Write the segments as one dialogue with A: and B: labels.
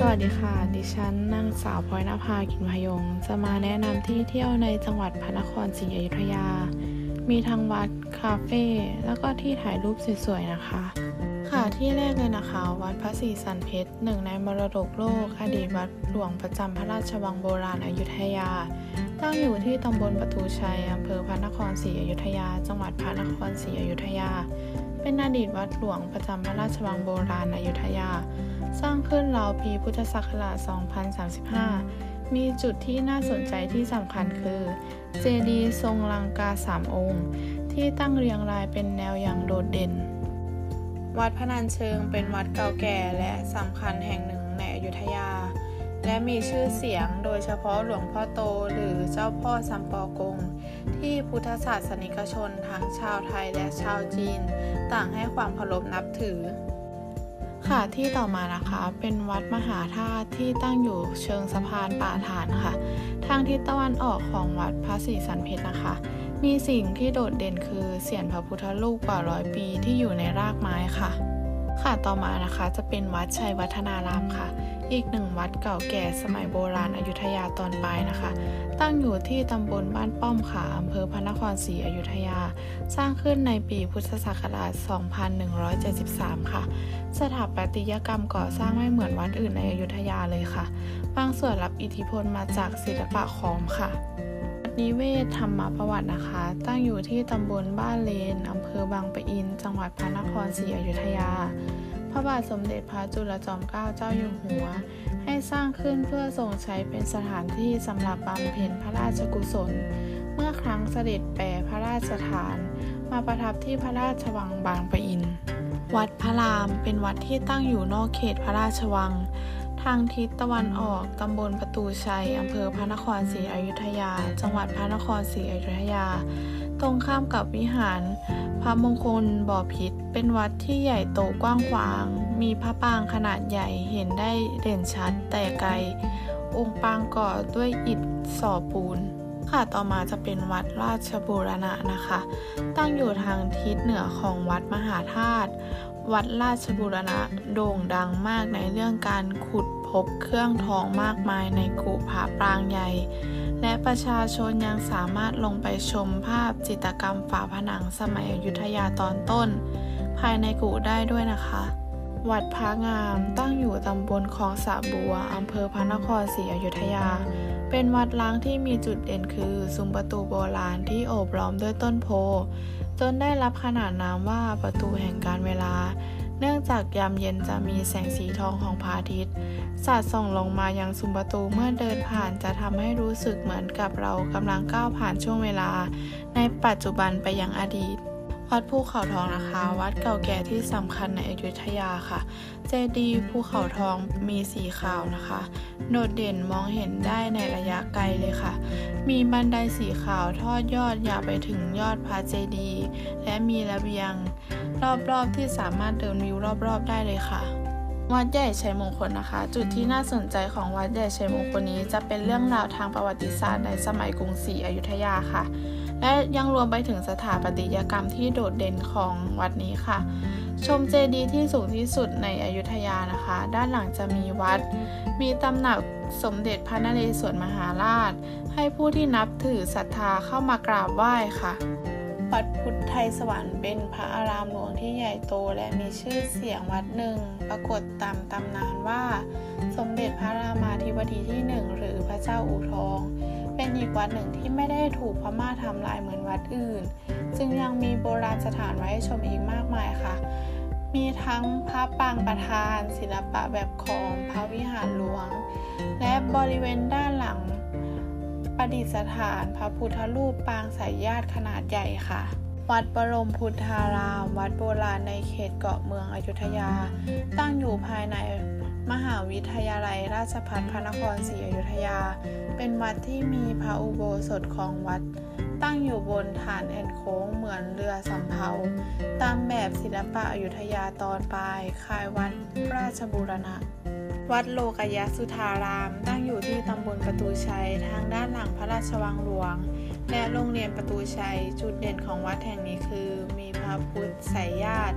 A: สวัสดีค่ะ ดิฉันนางสาวพลอยนภากินพยง จะมาแนะนำที่เที่ยวในจังหวัดพระนครศรีอยุธยา มีทั้งวัด คาเฟ่ แล้วก็ที่ถ่ายรูปสวยๆนะคะ ค่ะที่แรกเลยนะคะ วัดพระศรีสันเพชรหนึ่งในมรดกโลก อดีตวัดหลวงประจำพระราชวังโบราณอยุธยา ตั้งอยู่ที่ตำบลประตูชัยอำเภอพระนครศรีอยุธยา จังหวัดพระนครศรีอยุธยา เป็นอดีตวัดหลวงประจำพระราชวังโบราณอยุธยา สร้างขึ้นราวปีพุทธศักราช 2035 มีจุดที่น่าสนใจที่สำคัญคือ เจดีย์ทรงลังกาสามองค์ ที่ตั้งเรียงรายเป็นแนวอย่างโดดเด่น วัดพนัญเชิงเป็นวัดเก่าแก่และสำคัญแห่งหนึ่งในอยุธยา และมีชื่อเสียงโดยเฉพาะหลวงพ่อโตหรือเจ้าพ่อสัมปอกง ที่พุทธศาสนิกชนทั้งชาวไทยและชาวจีน ต่างให้ความเคารพนับถือ ค่ะที่ต่อมานะคะเป็นวัดมหาธาตุที่ตั้งอยู่เชิงสะพานป่าฐานค่ะ ทางทิศตะวันออกของวัดพระศรีสันเพชรนะคะ มีสิ่งที่โดดเด่นคือเสียนพระพุทธรูปกว่าร้อยปีที่อยู่ในรากไม้ค่ะ ค่ะต่อมานะคะจะเป็นวัดชัยวัฒนารามค่ะ อีกหนึ่งวัดเก่าแก่สมัยโบราณอยุธยาตอนปลายนะคะ ตั้งอยู่ที่ตำบลบ้านป้อมค่ะอำเภอพระนครศรีอยุธยา สร้างขึ้นในปีพุทธศักราช 2173 ค่ะ สถาปัตยกรรมก่อสร้างไม่เหมือนวัดอื่นในอยุธยาเลยค่ะ บางส่วนรับอิทธิพลมาจากศิลปะขอมค่ะวัดนิเวศธรรมประวัตินะคะ ตั้งอยู่ที่ตำบลบ้านเลนอำเภอบางปะอิน จังหวัดพระนครศรีอยุธยา พระบาทสมเด็จพระจุลจอมเกล้าเจ้าอยู่หัว ให้สร้างขึ้นเพื่อทรงใช้เป็นสถานที่สำหรับบำเพ็ญพระราชกุศล เมื่อครั้งเสด็จแปรพระราชทาน มาประทับที่พระราชวังบางปะอิน วัดพระรามเป็นวัดที่ตั้งอยู่นอกเขตพระราชวัง ทางทิศตะวันออก ตำบลประตูชัย อำเภอพระนครศรีอยุธยา จังหวัดพระนครศรีอยุธยา ตรงข้ามกับวิหาร พระมงคลบ่อพิษเป็นวัดที่ใหญ่โตกว้างขวาง มีพระปางขนาดใหญ่เห็นได้เด่นชัดแต่ไกล องค์ปางก่อด้วยอิฐสอปูน ค่ะต่อมาจะเป็นวัดราชบูรณะนะคะ ตั้งอยู่ทางทิศเหนือของวัดมหาธาตุวัดราชบูรณะโด่งดังมากในเรื่องการขุดพบเครื่องทองมากมายในกุผาปรางใหญ่ และประชาชนยังสามารถลงไปชมภาพจิตรกรรมฝาผนังสมัยอยุธยาตอนต้น ภายในกุได้ด้วยนะคะ วัดพระงามตั้งอยู่ตำบลคลองสะบัวอำเภอพระนครศรีอยุธยา เป็นวัดล้างที่มีจุดเด่นคือซุ้มประตูโบราณที่โอบล้อมด้วยต้นโพจนได้รับขนานนามว่าประตูแห่งการเวลา เนื่องจากยามเย็นจะมีแสงสีทองของพระอาทิตย์สาดส่องลงมายังซุ้มประตูเมื่อเดินผ่านจะทำให้รู้สึกเหมือนกับเรากำลังก้าวผ่านช่วงเวลา ในปัจจุบันไปยังอดีต วัดภูเขาทองนะคะ วัดเก่าแก่ที่สำคัญในอยุธยาค่ะ เจดีย์ภูเขาทองมีสีขาวนะคะ โดดเด่นมองเห็นได้ในระยะไกลเลยค่ะ มีบันไดสีขาวทอดยอดยาวไปถึงยอดพระเจดีย์และมีระเบียง รอบๆที่สามารถเดินวิวรอบๆได้เลยค่ะวัดใหญ่ชัยมงคลนะคะ จุดที่น่าสนใจของวัดใหญ่ชัยมงคลนี้ จะเป็นเรื่องราวทางประวัติศาสตร์ในสมัยกรุงศรีอยุธยาค่ะ และยังรวมไปถึงสถาปัตยกรรมที่โดดเด่นของวัดนี้ค่ะ ชมเจดีย์ที่สูงที่สุดในอยุธยานะคะ ด้านหลังจะมีวัด มีตำหนักสมเด็จพระนเรศวรมหาราช ให้ผู้ที่นับถือศรัทธาเข้ามากราบไหว้ค่ะวัดพุทธไทยสวรรค์เป็นพระอารามหลวงที่ใหญ่โตและมีชื่อเสียงวัดหนึ่ง ปรากฏตามตำนานว่า สมเด็จพระรามาธิบดีที่หนึ่งหรือพระเจ้าอู่ทอง เป็นอีกวัดหนึ่งที่ไม่ได้ถูกพม่าทำลายเหมือนวัดอื่น จึงยังมีโบราณสถานไว้ให้ชมอีกมากมายค่ะ มีทั้งพระปางประธาน ศิลปะแบบขอมพระวิหารหลวง และบริเวณด้านหลังประดิษฐานพระพุทธรูปปางสายญาติขนาดใหญ่ค่ะ วัดบรมพุทธาราม วัดโบราณในเขตเกาะเมืองอยุธยา ตั้งอยู่ภายใน มหาวิทยาลัยราชภัฏพระนครศรีอยุธยา เป็นวัดที่มีพระอุโบสถของวัด ตั้งอยู่บนฐานแอนโค้งเหมือนเรือสำเภา ตามแบบศิลปะอยุธยาตอนปลายคายวัดราชบูรณะ วัดโลกยสุธาราม ตั้งอยู่ที่ตำบลประตูชัยทางด้านหลังพระราชวังหลวง และโรงเรียนประตูชัย จุดเด่นของวัดแห่งนี้คือ มีพระพุทธสายญาติ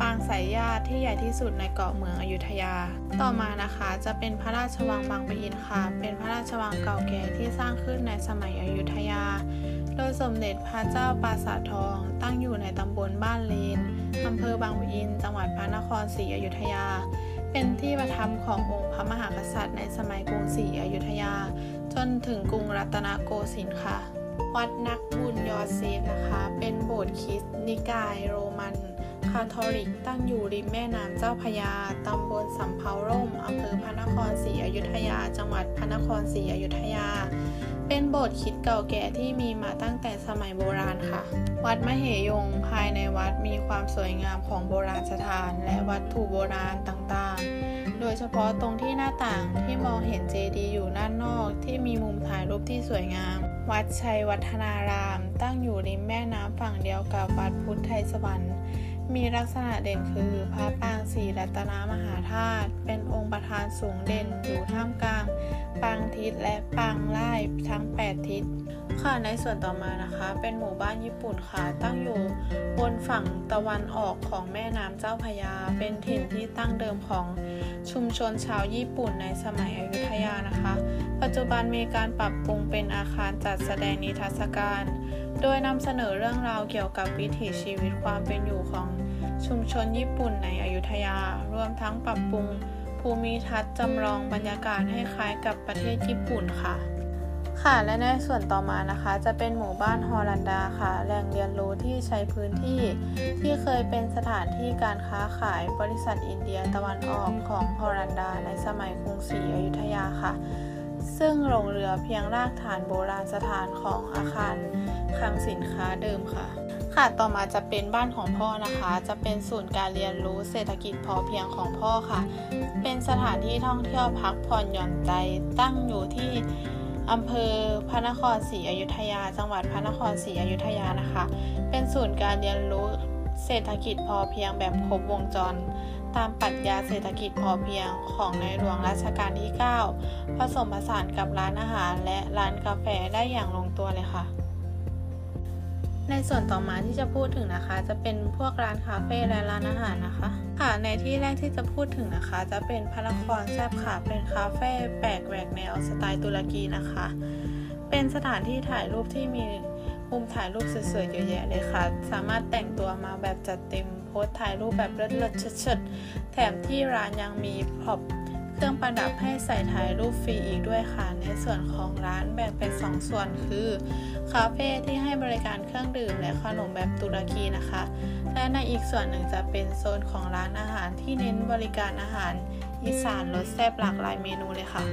A: ปางไสยาสน์ที่ใหญ่ที่สุดในเกาะเมืองอยุธยา ต่อมานะคะจะเป็นพระราชวังบางปะอินค่ะ เป็นพระราชวังเก่าแก่ที่สร้างขึ้นในสมัยอยุธยา โดยสมเด็จพระเจ้าปราสาททอง ตั้งอยู่ในตำบลบ้านเลนอำเภอบางปะอิน จังหวัดพระนครศรีอยุธยา เป็นที่ประทับขององค์พระมหากษัตริย์ในสมัยกรุงศรีอยุธยา จนถึงกรุงรัตนโกสินทร์ค่ะ วัดนักบุญยอเซฟนะคะ เป็นโบสถ์คริสต์นิกายโรมันาทอลิกตั้งอยู่ริมแม่น้ำเจ้าพยา ตำบลสำเภาร่มอำเภอพระนครศรีอยุธยา จังหวัดพระนครศรีอยุธยา เป็นโบสถ์คิดเก่าแก่ที่มีมาตั้งแต่สมัยโบราณค่ะ วัดมเหยงภายในวัดมีความสวยงามของโบราณสถานและวัตถุโบราณต่างๆ โดยเฉพาะตรงที่หน้าต่างที่มองเห็นเจดีย์อยู่ด้านนอกที่มีมุมถ่ายรูปที่สวยงาม วัดชัยวัฒนาราม ตั้งอยู่ริมแม่น้ำฝั่งเดียวกับวัดพุทธไทยสวรรค์ มีลักษณะเด่นคือพระปางสีรัตนมหาธาตุเป็นองค์ประธานสูงเด่นอยู่ท่ามกลาง ปางทิศและปางไล่ทั้ง 8 ทิศค่ะในส่วนต่อมานะคะ เป็นหมู่บ้านญี่ปุ่นค่ะ ตั้งอยู่บนฝั่งตะวันออกของแม่น้ำเจ้าพยา เป็นถิ่นที่ตั้งเดิมของชุมชนชาวญี่ปุ่นในสมัยอยุธยานะคะ ปัจจุบันมีการปรับปรุงเป็นอาคารจัดแสดงนิทรรศการ โดยนำเสนอเรื่องราวเกี่ยวกับวิถีชีวิตความเป็นอยู่ของชุมชนญี่ปุ่นในอยุธยา รวมทั้งปรับปรุงภูมิทัศน์จำลองบรรยากาศให้คล้ายกับประเทศญี่ปุ่นค่ะ ค่ะและในส่วนต่อมานะคะ จะเป็นหมู่บ้านฮอลันดาค่ะ แหล่งเรียนรู้ที่ใช้พื้นที่ ที่เคยเป็นสถานที่การค้าขายบริษัทอินเดียตะวันออกของฮอลันดาในสมัยกรุงศรีอยุธยาค่ะ ซึ่งหลงเหลือเพียงรากฐานโบราณสถานของอาคารคลังสินค้าเดิมค่ะ ค่ะต่อมาจะเป็นบ้านของพ่อนะคะ จะเป็นศูนย์การเรียนรู้เศรษฐกิจพอเพียงของพ่อค่ะ เป็นสถานที่ท่องเที่ยวพักผ่อนหย่อนใจตั้งอยู่ที่อำเภอพระนครศรีอยุธยา จังหวัดพระนครศรีอยุธยานะคะ เป็นศูนย์การเรียนรู้เศรษฐกิจพอเพียงแบบครบวงจร ตามปรัชญาเศรษฐกิจพอเพียงของในหลวงรัชกาลที่ 9 ผสมผสานกับร้านอาหารและร้านกาแฟได้อย่างลงตัวเลยค่ะ ในส่วนต่อมาที่จะพูดถึงนะคะ จะเป็นพวกร้านคาเฟ่และร้านอาหารนะคะ ค่ะในที่แรกที่จะพูดถึงนะคะ จะเป็นพระนครแซบค่ะเป็นคาเฟ่แปลกแหวกแนวสไตล์ตุรกีนะคะ เป็นสถานที่ถ่ายรูปที่มีมุมถ่ายรูปสวยๆเยอะแยะเลยค่ะ สามารถแต่งตัวมาแบบจัดเต็ม พสถ่ายรูปแบบเลิศๆเชิดๆแถมที่ร้านยังมีพร็อพเครื่องประดับให้ใส่ถ่ายรูปฟรีอีกด้วยค่ะ ในส่วนของร้านแบ่งเป็น 2 ส่วนคือ คาเฟ่ที่ให้บริการเครื่องดื่มและขนมแบบตุรกีนะคะ และในอีกส่วนหนึ่งจะเป็นโซนของร้านอาหารที่เน้นบริการอาหาร อีสานรสแซ่บหลากหลายเมนูเลยค่ะ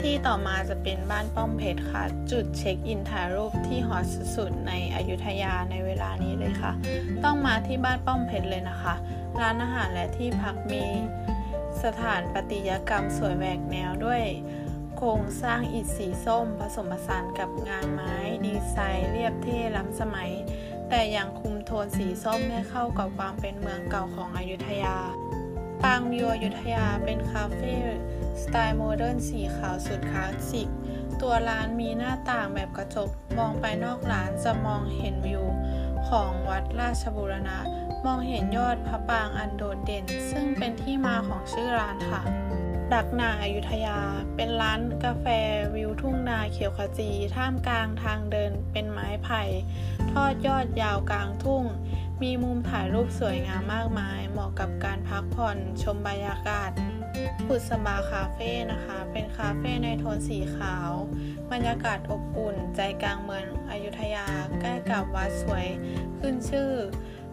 A: ที่ต่อมาจะเป็นบ้านป้อมเพชรค่ะ จุดเช็คอินถ่ายรูปที่ฮอตสุดๆในอยุธยาในเวลานี้เลยค่ะ ต้องมาที่บ้านป้อมเพชรเลยนะคะ ร้านอาหารและที่พักมีสถาปัตยกรรมสวยแหวกแนวด้วยโครงสร้างอิฐสีส้มผสมผสานกับงานไม้ ดีไซน์เรียบเท่ล้ำสมัย แต่ยังคุมโทนสีส้มให้เข้ากับความเป็นเมืองเก่าของอยุธยา ปางวิวอยุธยาเป็นคาเฟ่สไตล์ modern สีขาวสุดคลาสสิก ตัวร้านมีหน้าต่างแบบกระจก มองไปนอกร้านจะมองเห็นวิวของวัดราชบูรณะ มองเห็นยอดพระปางอันโดดเด่น ซึ่งเป็นที่มาของชื่อร้านค่ะ ดักนาอายุทยา เป็นร้านกาแฟวิวทุ่งนาเขียวขจี ท่ามกลางทางเดินเป็นไม้ไผ่ ทอดยอดยาวกลางทุ่ง มีมุมถ่ายรูปสวยงามมากมาย เหมาะกับการพักผ่อนชมบรรยากาศบุษบาคาเฟ่นะคะ เป็นคาเฟ่ในโทนสีขาว บรรยากาศอบอุ่น ใจกลางเมืองอยุธยา ใกล้กับวัดสวยขึ้นชื่อ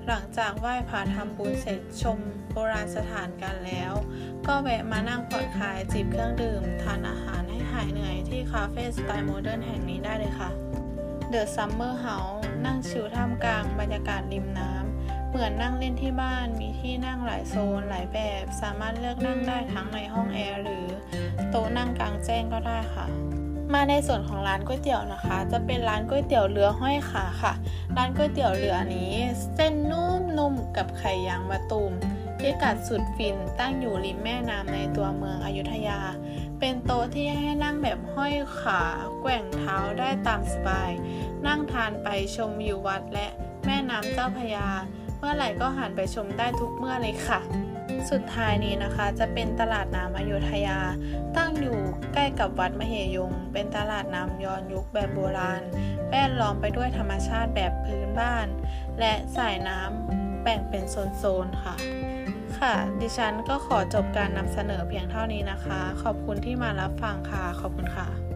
A: หลังจากไหว้พระทำบุญเสร็จชมโบราณสถานกันแล้ว ก็แวะมานั่งผ่อนคลายจิบเครื่องดื่ม ทานอาหารให้หายเหนื่อยที่คาเฟ่สไตล์โมเดิร์นแห่งนี้ได้เลยค่ะ The Summer House นั่งชิลท่ามกลางบรรยากาศริมน้ำ เหมือนนั่งเล่นที่บ้าน มีที่นั่งหลายโซนหลายแบบ สามารถเลือกนั่งได้ทั้งในห้องแอร์หรือโต๊ะนั่งกลางแจ้งก็ได้ค่ะมาในส่วนของร้านก๋วยเตี๋ยวนะคะ จะเป็นร้านก๋วยเตี๋ยวเรือห้อยขาค่ะ ร้านก๋วยเตี๋ยวเรือนี้ เส้นนุ่มๆกับไข่ยางมะตูม พิกัดสุดฟินตั้งอยู่ริมแม่น้ำในตัวเมืองอยุธยา เป็นโต๊ะที่ให้นั่งแบบห้อยขาแกว่งเท้าได้ตามสบาย นั่งทานไปชมวิววัดและแม่น้ำเจ้าพยา เมื่อไหร่ก็หันไปชมได้ทุกเมื่อเลยค่ะ สุดท้ายนี้นะคะจะเป็นตลาดน้ำอยุธยา ตั้งอยู่ใกล้กับวัดมเหยง เป็นตลาดน้ำย้อนยุคแบบโบราณแวดล้อมไปด้วยธรรมชาติแบบพื้นบ้าน และสายน้ำแบ่งเป็นโซนๆค่ะ ค่ะ ดิฉันก็ขอจบการนำเสนอเพียงเท่านี้นะคะ ขอบคุณที่มารับฟังค่ะ ขอบคุณค่ะ